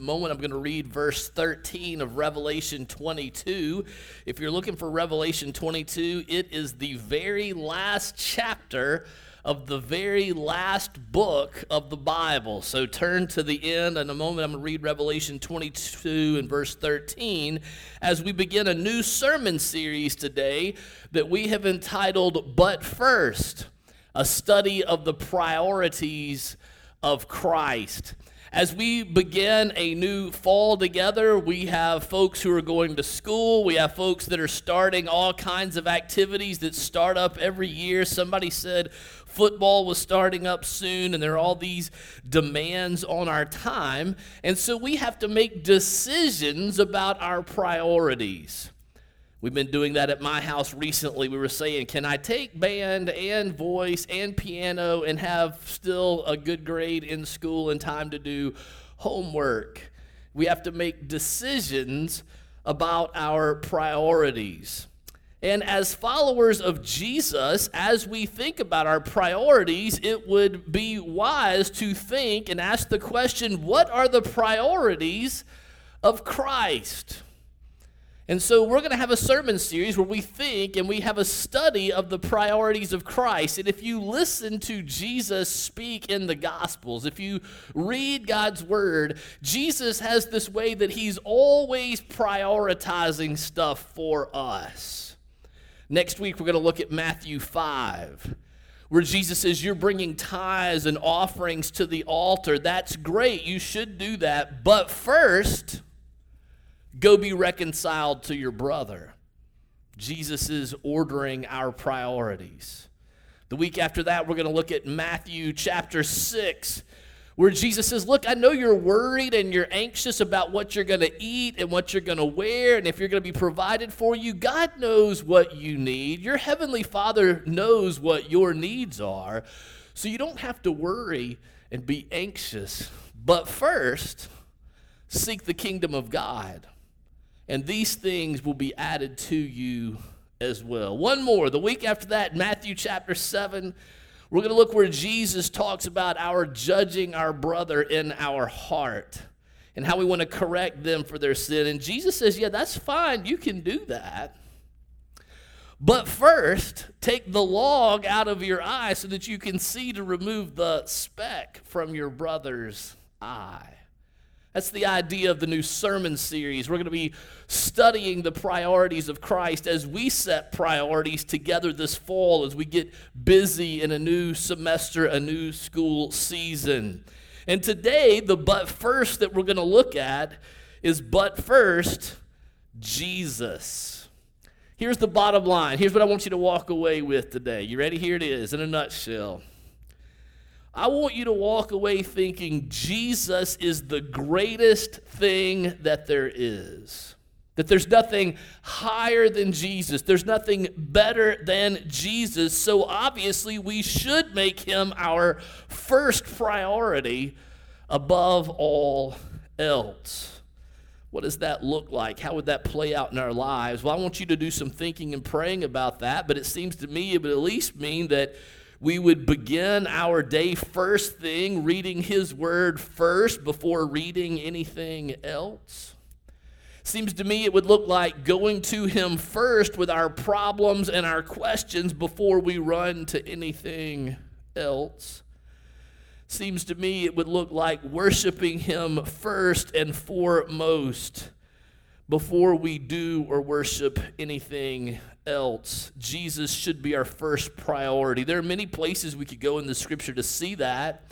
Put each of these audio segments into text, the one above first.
moment i'm going to read verse 13 of revelation 22 if you're looking for revelation 22 it is the very last chapter of the very last book of the bible. So turn to the end. In a moment i'm going to read revelation 22 and verse 13 as we begin a new sermon series today that we have entitled but first a study of the priorities of christ as we begin a new fall together, we have folks who are going to school. We have folks that are starting all kinds of activities that start up every year. Somebody said football was starting up soon, and there are all these demands on our time. And so we have to make decisions about our priorities. We've been doing that at my house recently. We were saying, can I take band and voice and piano and have still a good grade in school and time to do homework? We have to make decisions about our priorities. And as followers of Jesus, as we think about our priorities, it would be wise to think and ask the question what are the priorities of Christ? And so we're going to have a sermon series where we think and we have a study of the priorities of Christ. And if you listen to Jesus speak in the Gospels, if you read God's Word, Jesus has this way that he's always prioritizing stuff for us. Next week, we're going to look at Matthew 5 where Jesus says, You're bringing tithes and offerings to the altar. That's great. You should do that. But first, Go be reconciled to your brother. Jesus is ordering our priorities. The week after that, we're going to look at Matthew chapter 6, where Jesus says, Look, I know you're worried and you're anxious about what you're going to eat and what you're going to wear and if you're going to be provided for you. God knows what you need. Your heavenly Father knows what your needs are. So you don't have to worry and be anxious. But first, seek the kingdom of God and these things will be added to you as well. One more, the week after that, Matthew chapter 7, we're going to look where Jesus talks about our judging our brother in our heart and how we want to correct them for their sin. And Jesus says, Yeah, that's fine. You can do that. But first, take the log out of your eye so that you can see to remove the speck from your brother's eye. That's the idea of the new sermon series. We're going to be studying the priorities of Christ as we set priorities together this fall as we get busy in a new semester, a new school season. And today, the but first that we're going to look at is but first, Jesus. Here's the bottom line. Here's what I want you to walk away with today. You ready? Here it is in a nutshell. I want you to walk away thinking Jesus is the greatest thing that there is. That there's nothing higher than Jesus. There's nothing better than Jesus. So obviously, we should make him our first priority above all else. What does that look like? How would that play out in our lives? Well, I want you to do some thinking and praying about that, but it seems to me it would at least mean that we would begin our day first thing reading His Word first before reading anything else. Seems to me it would look like going to Him first with our problems and our questions before we run to anything else. Seems to me it would look like worshiping Him first and foremost before we do or worship anything else. Jesus should be our first priority. There are many places we could go in the scripture to see that.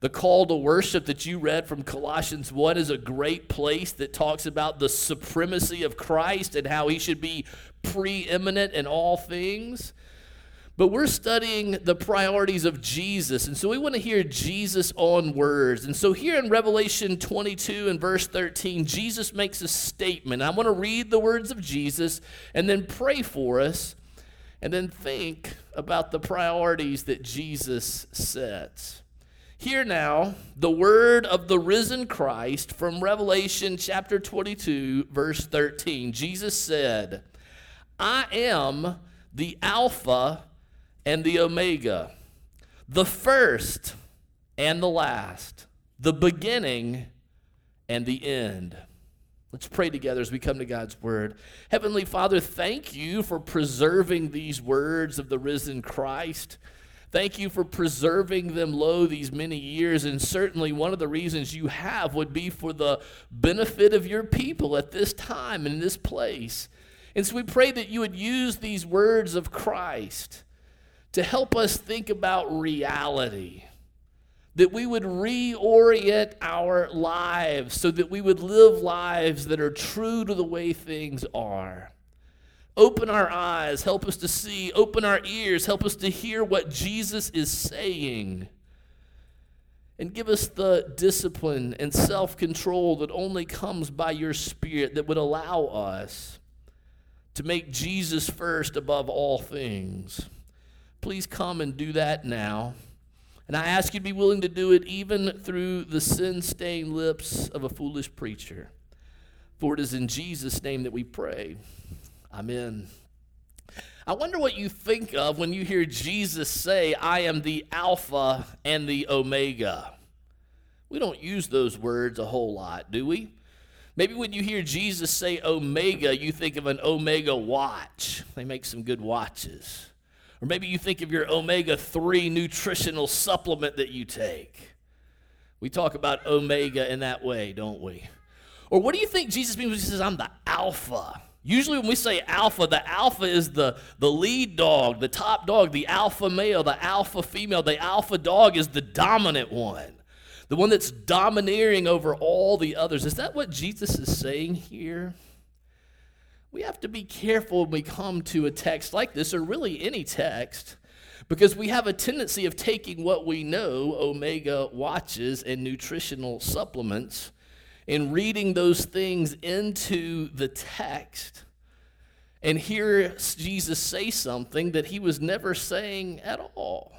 The call to worship that you read from Colossians 1 is a great place that talks about the supremacy of Christ and how he should be preeminent in all things. But we're studying the priorities of Jesus. And so we want to hear Jesus on words. And so here in Revelation 22 and verse 13, Jesus makes a statement. I want to read the words of Jesus and then pray for us and then think about the priorities that Jesus sets. Hear now the word of the risen Christ from Revelation chapter 22, verse 13. Jesus said, I am the Alpha and the Omega, the first and the last, the beginning and the end. Let's pray together as we come to God's word. Heavenly Father, thank you for preserving these words of the risen Christ. Thank you for preserving them lo these many years. And certainly, one of the reasons you have would be for the benefit of your people at this time and in this place. And so we pray that you would use these words of Christ to help us think about reality that we would reorient our lives so that we would live lives that are true to the way things are. Open our eyes, help us to see. Open our ears, help us to hear what Jesus is saying. And give us the discipline and self control that only comes by your Spirit that would allow us to make Jesus first above all things. Please come and do that now. And I ask you to be willing to do it even through the sin stained lips of a foolish preacher. For it is in Jesus' name that we pray. Amen. I wonder what you think of when you hear Jesus say, I am the Alpha and the Omega. We don't use those words a whole lot, do we? Maybe when you hear Jesus say Omega, you think of an Omega watch. They make some good watches. Or maybe you think of your omega 3 nutritional supplement that you take. We talk about omega in that way, don't we? Or what do you think Jesus means when he says, I'm the alpha? Usually, when we say alpha, the alpha is the, the lead dog, the top dog, the alpha male, the alpha female. The alpha dog is the dominant one, the one that's domineering over all the others. Is that what Jesus is saying here? We have to be careful when we come to a text like this, or really any text, because we have a tendency of taking what we know, omega watches and nutritional supplements, and reading those things into the text and hear Jesus say something that he was never saying at all.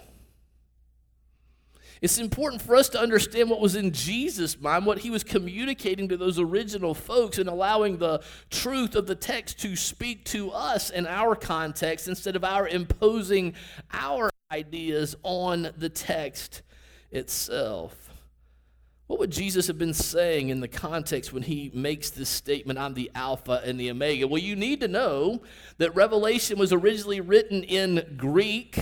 It's important for us to understand what was in Jesus' mind, what he was communicating to those original folks, and allowing the truth of the text to speak to us in our context instead of our imposing our ideas on the text itself. What would Jesus have been saying in the context when he makes this statement, I'm the Alpha and the Omega? Well, you need to know that Revelation was originally written in Greek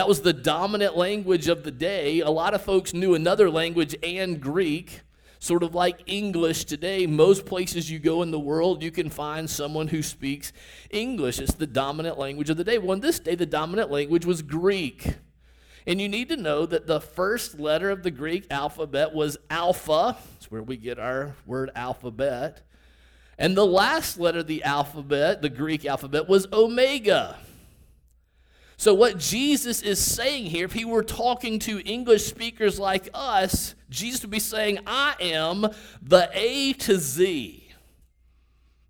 that was the dominant language of the day. A lot of folks knew another language and Greek, sort of like English today. Most places you go in the world, you can find someone who speaks English. It's the dominant language of the day. Well, in this day, the dominant language was Greek. And you need to know that the first letter of the Greek alphabet was alpha. That's where we get our word alphabet. And the last letter of the alphabet, the Greek alphabet, was omega. So, what Jesus is saying here, if he were talking to English speakers like us, Jesus would be saying, I am the A to Z.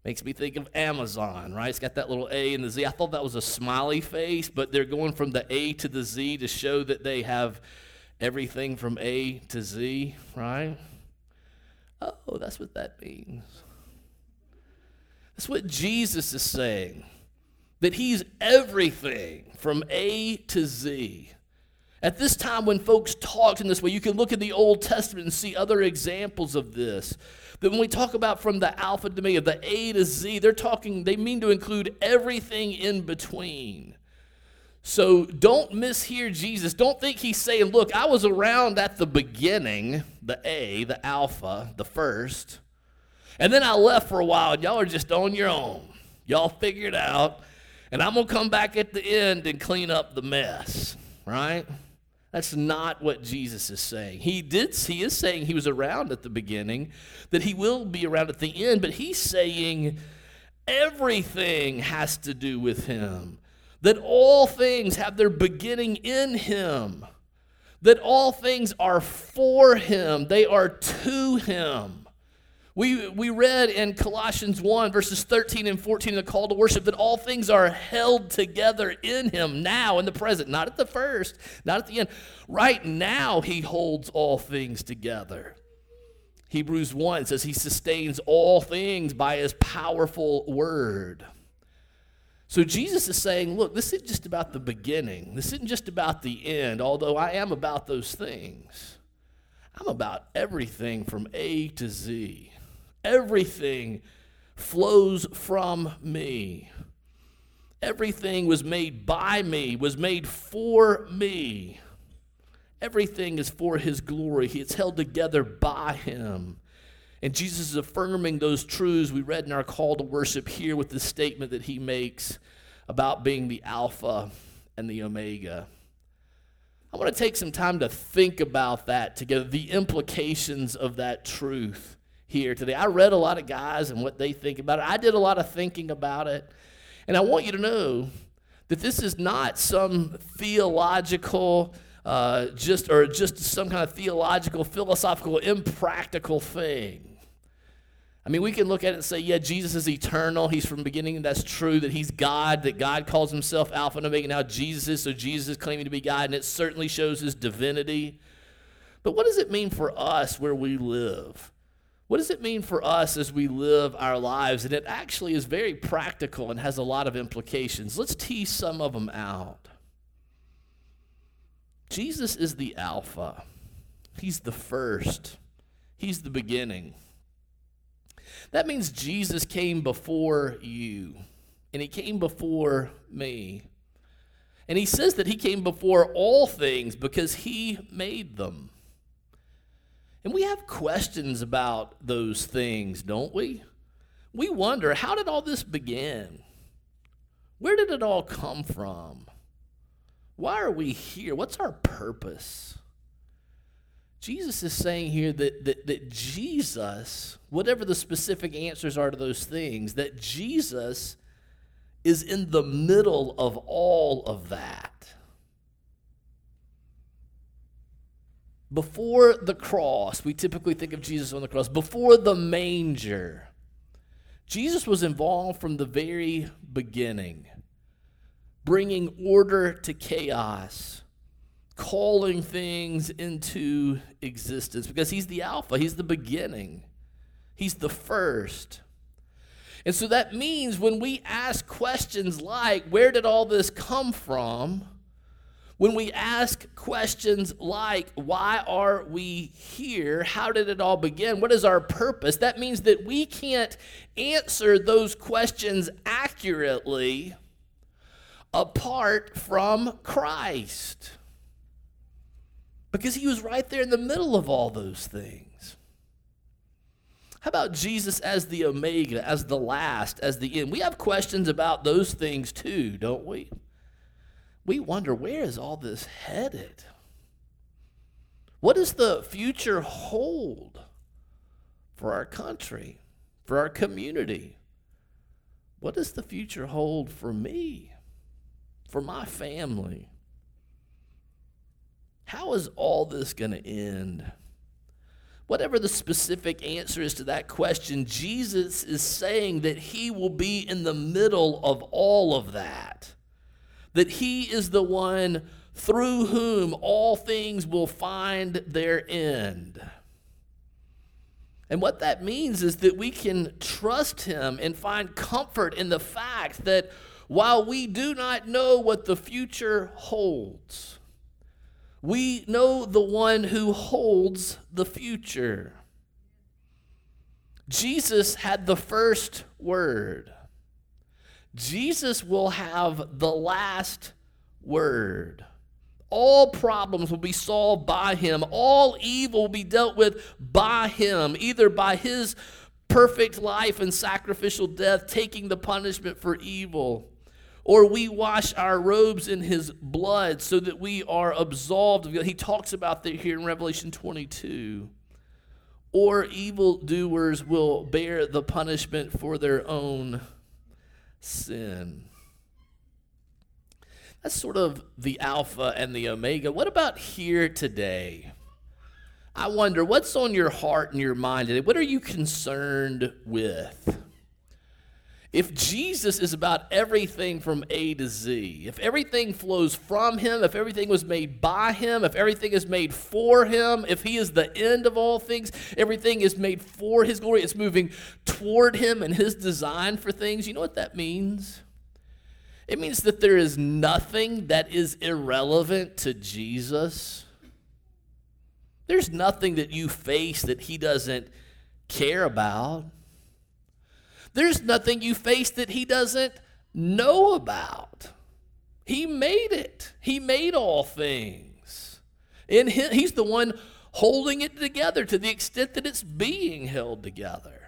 Makes me think of Amazon, right? It's got that little A and the Z. I thought that was a smiley face, but they're going from the A to the Z to show that they have everything from A to Z, right? Oh, that's what that means. That's what Jesus is saying that he's everything from A to Z. At this time, when folks talked in this way, you can look at the Old Testament and see other examples of this. That when we talk about from the Alpha to Omega, the A to Z, they're talking, they mean to include everything in between. So don't mishear Jesus. Don't think he's saying, look, I was around at the beginning, the A, the Alpha, the first, and then I left for a while, and y'all are just on your own. Y'all figured out and I'm going to come back at the end and clean up the mess, right? That's not what Jesus is saying. He did he is saying he was around at the beginning, that he will be around at the end, but he's saying everything has to do with him. That all things have their beginning in him. That all things are for him. They are to him. We, we read in Colossians 1, verses 13 and 14, the call to worship, that all things are held together in Him now in the present, not at the first, not at the end. Right now, He holds all things together. Hebrews 1 says He sustains all things by His powerful word. So Jesus is saying, look, this isn't just about the beginning, this isn't just about the end, although I am about those things. I'm about everything from A to Z. Everything flows from me. Everything was made by me, was made for me. Everything is for his glory. It's held together by him. And Jesus is affirming those truths we read in our call to worship here with the statement that he makes about being the Alpha and the Omega. I want to take some time to think about that together, the implications of that truth here today. I read a lot of guys and what they think about it. I did a lot of thinking about it. And I want you to know that this is not some theological, uh, just or just some kind of theological, philosophical, impractical thing. I mean, we can look at it and say, yeah, Jesus is eternal. He's from the beginning. That's true that he's God, that God calls himself Alpha and Omega. Now, Jesus is, so Jesus is claiming to be God, and it certainly shows his divinity. But what does it mean for us where we live? What does it mean for us as we live our lives? And it actually is very practical and has a lot of implications. Let's tease some of them out. Jesus is the Alpha, He's the first, He's the beginning. That means Jesus came before you, and He came before me. And He says that He came before all things because He made them. And we have questions about those things, don't we? We wonder how did all this begin? Where did it all come from? Why are we here? What's our purpose? Jesus is saying here that, that, that Jesus, whatever the specific answers are to those things, that Jesus is in the middle of all of that. Before the cross, we typically think of Jesus on the cross, before the manger, Jesus was involved from the very beginning, bringing order to chaos, calling things into existence because he's the Alpha, he's the beginning, he's the first. And so that means when we ask questions like, where did all this come from? When we ask questions like, why are we here? How did it all begin? What is our purpose? That means that we can't answer those questions accurately apart from Christ. Because he was right there in the middle of all those things. How about Jesus as the Omega, as the last, as the end? We have questions about those things too, don't we? We wonder where is all this headed? What does the future hold for our country, for our community? What does the future hold for me, for my family? How is all this going to end? Whatever the specific answer is to that question, Jesus is saying that he will be in the middle of all of that that he is the one through whom all things will find their end. And what that means is that we can trust him and find comfort in the fact that while we do not know what the future holds, we know the one who holds the future. Jesus had the first word. Jesus will have the last word. All problems will be solved by him. All evil will be dealt with by him, either by his perfect life and sacrificial death, taking the punishment for evil, or we wash our robes in his blood so that we are absolved. He talks about that here in Revelation 22. Or evildoers will bear the punishment for their own sin. That's sort of the Alpha and the Omega. What about here today? I wonder what's on your heart and your mind today? What are you concerned with? If Jesus is about everything from A to Z, if everything flows from him, if everything was made by him, if everything is made for him, if he is the end of all things, everything is made for his glory, it's moving toward him and his design for things, you know what that means? It means that there is nothing that is irrelevant to Jesus. There's nothing that you face that he doesn't care about. There's nothing you face that he doesn't know about. He made it, he made all things. And he's the one holding it together to the extent that it's being held together.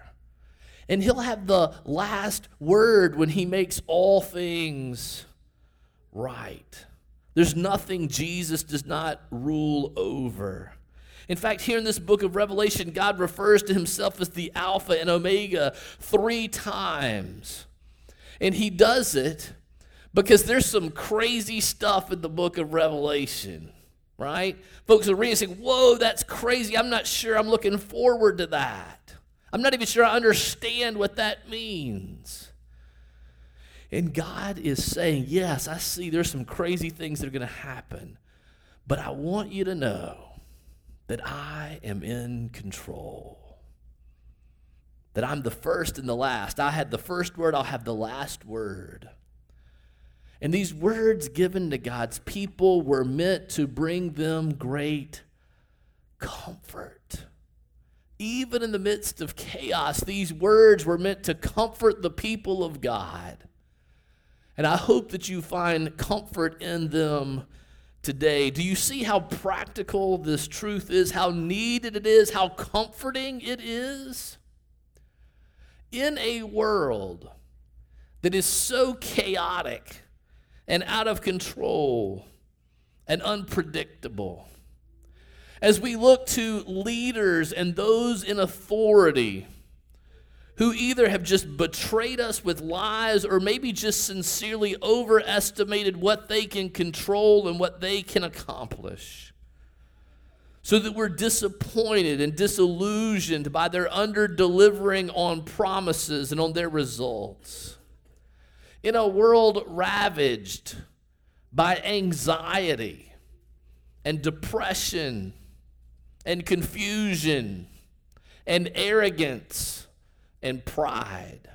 And he'll have the last word when he makes all things right. There's nothing Jesus does not rule over. In fact, here in this book of Revelation, God refers to himself as the Alpha and Omega three times. And he does it because there's some crazy stuff in the book of Revelation, right? Folks are reading saying, Whoa, that's crazy. I'm not sure I'm looking forward to that. I'm not even sure I understand what that means. And God is saying, Yes, I see there's some crazy things that are going to happen, but I want you to know that I am in control. That I'm the first and the last. I had the first word, I'll have the last word. And these words given to God's people were meant to bring them great comfort. Even in the midst of chaos, these words were meant to comfort the people of God. And I hope that you find comfort in them today. Do you see how practical this truth is, how needed it is, how comforting it is? In a world that is so chaotic, and out of control and unpredictable. As we look to leaders and those in authority who either have just betrayed us with lies or maybe just sincerely overestimated what they can control and what they can accomplish. So that we're disappointed and disillusioned by their under delivering on promises and on their results in a world ravaged by anxiety and depression and confusion and arrogance and pride.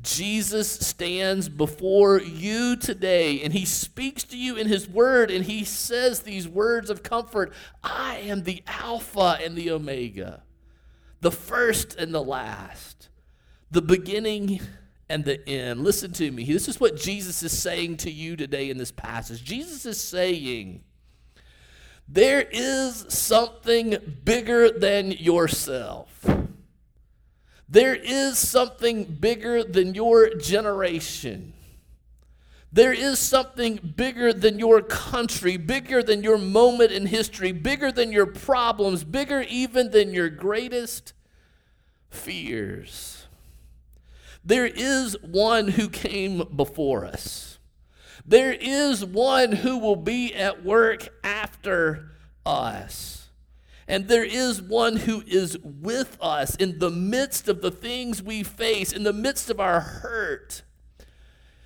Jesus stands before you today and he speaks to you in his word and he says these words of comfort I am the Alpha and the Omega, the first and the last, the beginning and the end. Listen to me. This is what Jesus is saying to you today in this passage. Jesus is saying, there is something bigger than yourself. There is something bigger than your generation. There is something bigger than your country, bigger than your moment in history, bigger than your problems, bigger even than your greatest fears. There is one who came before us. There is one who will be at work after us. And there is one who is with us in the midst of the things we face, in the midst of our hurt,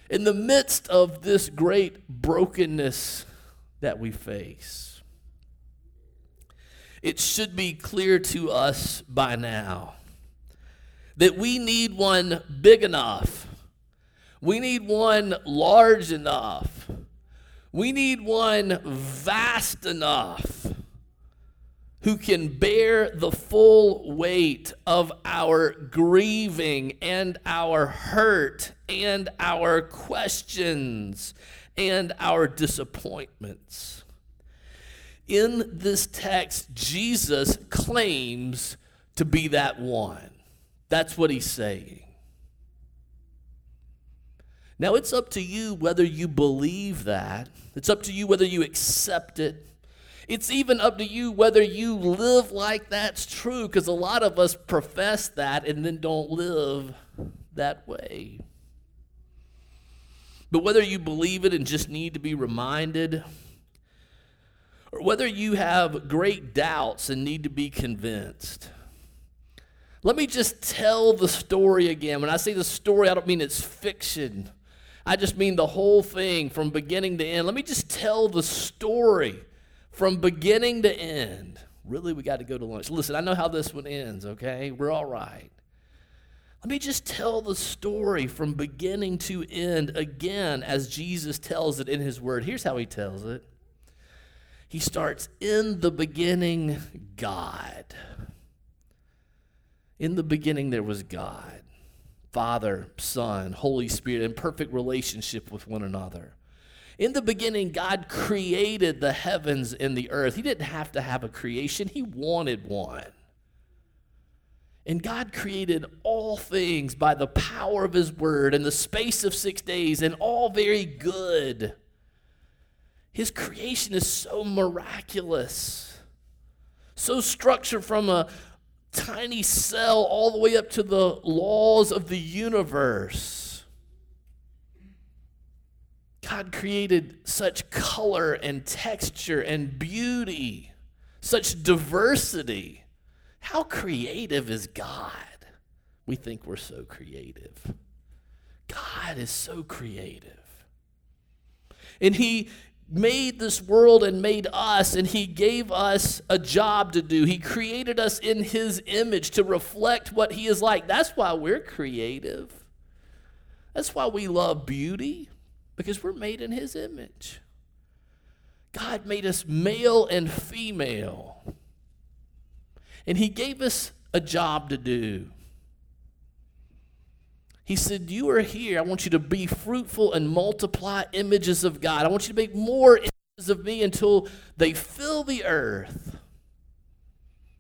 in the midst of this great brokenness that we face. It should be clear to us by now that we need one big enough. We need one large enough. We need one vast enough who can bear the full weight of our grieving and our hurt and our questions and our disappointments. In this text, Jesus claims to be that one. That's what he's saying. Now, it's up to you whether you believe that. It's up to you whether you accept it. It's even up to you whether you live like that's true, because a lot of us profess that and then don't live that way. But whether you believe it and just need to be reminded, or whether you have great doubts and need to be convinced, let me just tell the story again. When I say the story, I don't mean it's fiction. I just mean the whole thing from beginning to end. Let me just tell the story from beginning to end. Really, we got to go to lunch. Listen, I know how this one ends, okay? We're all right. Let me just tell the story from beginning to end again as Jesus tells it in his word. Here's how he tells it He starts, In the beginning, God In the beginning, there was God, Father, Son, Holy Spirit, in perfect relationship with one another. In the beginning, God created the heavens and the earth. He didn't have to have a creation, He wanted one. And God created all things by the power of His word in the space of six days, and all very good. His creation is so miraculous, so structured from a tiny cell all the way up to the laws of the universe. God created such color and texture and beauty, such diversity. How creative is God? We think we're so creative. God is so creative. And He made this world and made us, and He gave us a job to do. He created us in His image to reflect what He is like. That's why we're creative. That's why we love beauty, because we're made in His image. God made us male and female. And he gave us a job to do. He said, You are here. I want you to be fruitful and multiply images of God. I want you to make more images of me until they fill the earth.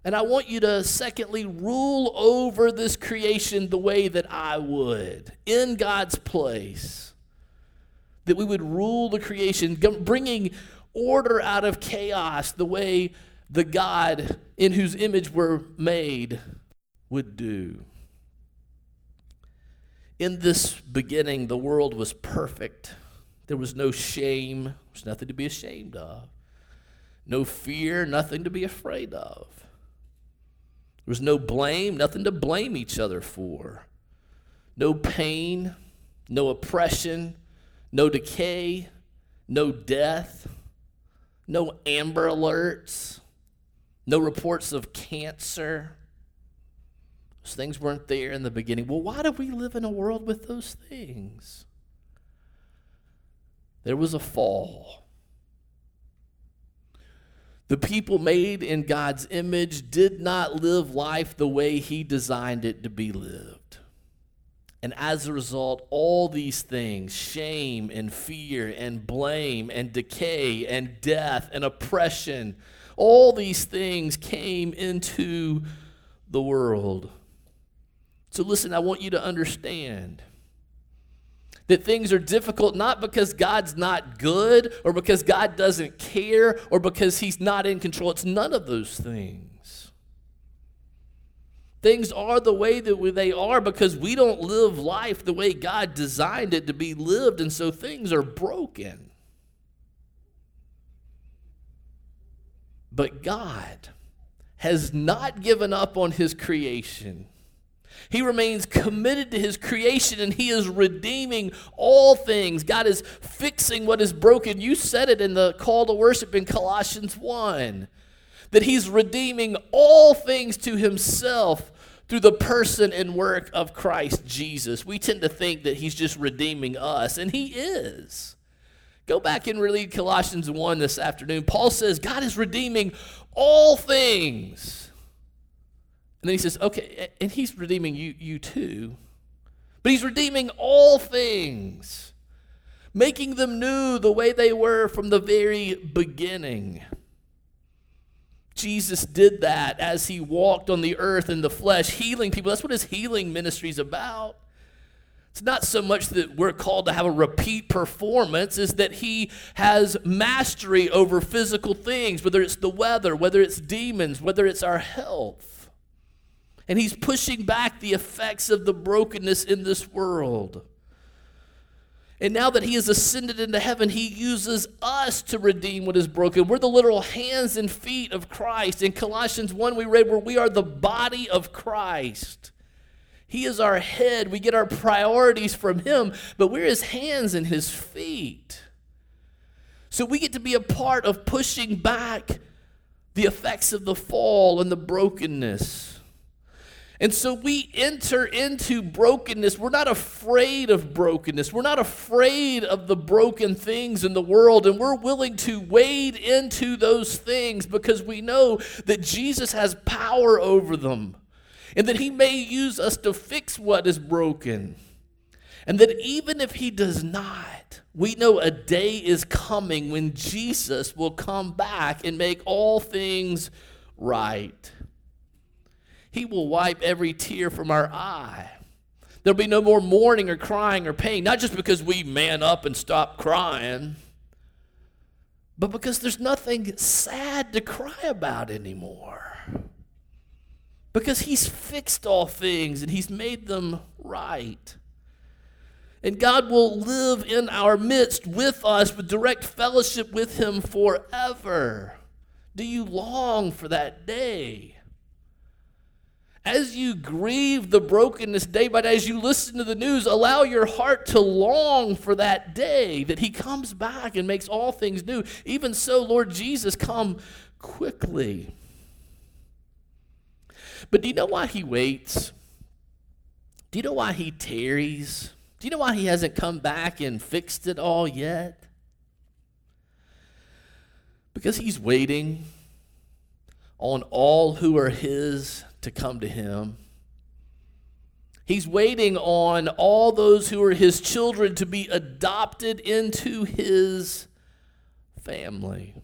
And I want you to, secondly, rule over this creation the way that I would, in God's place. That we would rule the creation, bringing order out of chaos the way the God in whose image we're made would do. In this beginning, the world was perfect. There was no shame, there was nothing to be ashamed of, no fear, nothing to be afraid of. There was no blame, nothing to blame each other for, no pain, no oppression, no decay, no death, no amber alerts, no reports of cancer. Those things weren't there in the beginning. Well, why do we live in a world with those things? There was a fall. The people made in God's image did not live life the way He designed it to be lived. And as a result, all these things shame and fear and blame and decay and death and oppression all these things came into the world. So, listen, I want you to understand that things are difficult not because God's not good or because God doesn't care or because He's not in control. It's none of those things. Things are the way that they are because we don't live life the way God designed it to be lived, and so things are broken. But God has not given up on his creation. He remains committed to his creation and he is redeeming all things. God is fixing what is broken. You said it in the call to worship in Colossians 1 that he's redeeming all things to himself through the person and work of Christ Jesus. We tend to think that he's just redeeming us, and he is. Go back and read Colossians 1 this afternoon. Paul says God is redeeming all things. And then he says, okay, and he's redeeming you, you too. But he's redeeming all things, making them new the way they were from the very beginning. Jesus did that as he walked on the earth in the flesh, healing people. That's what his healing ministry is about. It's not so much that we're called to have a repeat performance, is that he has mastery over physical things, whether it's the weather, whether it's demons, whether it's our health. And he's pushing back the effects of the brokenness in this world. And now that he has ascended into heaven, he uses us to redeem what is broken. We're the literal hands and feet of Christ. In Colossians 1, we read where we are the body of Christ. He is our head. We get our priorities from Him, but we're His hands and His feet. So we get to be a part of pushing back the effects of the fall and the brokenness. And so we enter into brokenness. We're not afraid of brokenness. We're not afraid of the broken things in the world. And we're willing to wade into those things because we know that Jesus has power over them. and that He may use us to fix what is broken. And that even if He does not, we know a day is coming when Jesus will come back and make all things right. He will wipe every tear from our eye. There'll be no more mourning or crying or pain, not just because we man up and stop crying, but because there's nothing sad to cry about anymore. Because He's fixed all things and He's made them right. And God will live in our midst with us with direct fellowship with Him forever. Do you long for that day? As you grieve the brokenness day by day, as you listen to the news, allow your heart to long for that day that He comes back and makes all things new. Even so, Lord Jesus, come quickly. But do you know why He waits? Do you know why He tarries? Do you know why He hasn't come back and fixed it all yet? Because He's waiting on all who are His to come to him. He's waiting on all those who are his children to be adopted into his family.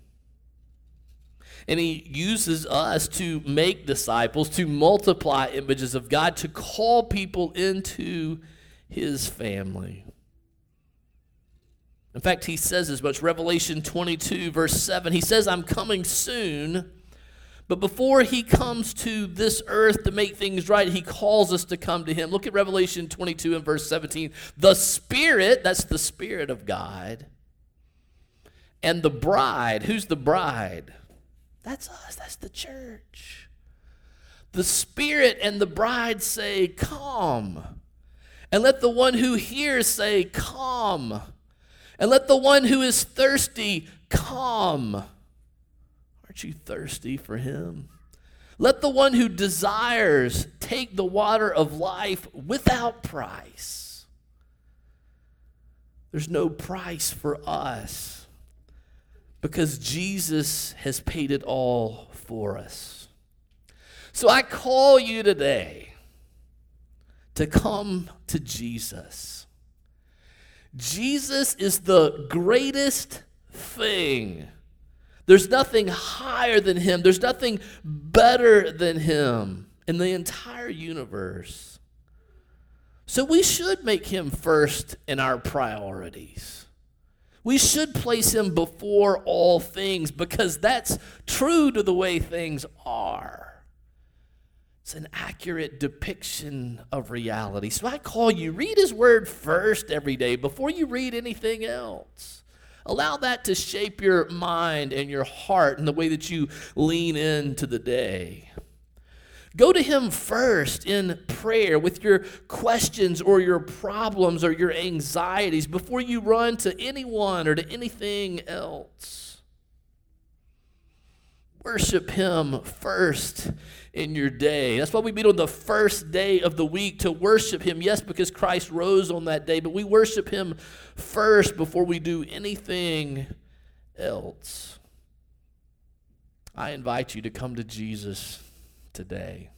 And he uses us to make disciples, to multiply images of God, to call people into his family. In fact, he says as much. Revelation 22, verse 7, he says, I'm coming soon. But before he comes to this earth to make things right, he calls us to come to him. Look at Revelation 22 and verse 17. The Spirit, that's the Spirit of God, and the bride, who's the bride? That's us, that's the church. The Spirit and the bride say, Come. And let the one who hears say, Come. And let the one who is thirsty come. Aren't you thirsty for him? Let the one who desires take the water of life without price. There's no price for us because Jesus has paid it all for us. So I call you today to come to Jesus. Jesus is the greatest thing there's nothing higher than him, there's nothing better than him in the entire universe. So we should make him first in our priorities. We should place him before all things because that's true to the way things are. It's an accurate depiction of reality. So I call you, read his word first every day before you read anything else. Allow that to shape your mind and your heart and the way that you lean into the day. Go to Him first in prayer with your questions or your problems or your anxieties before you run to anyone or to anything else. Worship Him first in your day. That's why we meet on the first day of the week to worship Him. Yes, because Christ rose on that day, but we worship Him first before we do anything else. I invite you to come to Jesus today.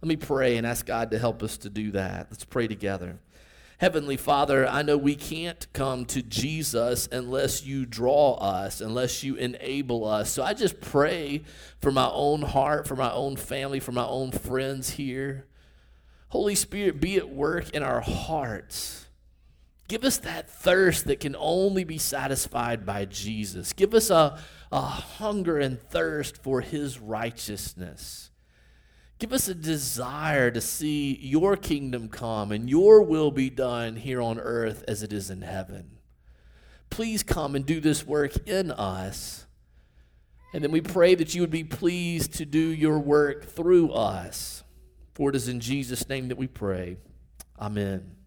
Let me pray and ask God to help us to do that. Let's pray together. Heavenly Father, I know we can't come to Jesus unless you draw us, unless you enable us. So I just pray for my own heart, for my own family, for my own friends here. Holy Spirit, be at work in our hearts. Give us that thirst that can only be satisfied by Jesus. Give us a, a hunger and thirst for his righteousness. Give us a desire to see your kingdom come and your will be done here on earth as it is in heaven. Please come and do this work in us. And then we pray that you would be pleased to do your work through us. For it is in Jesus' name that we pray. Amen.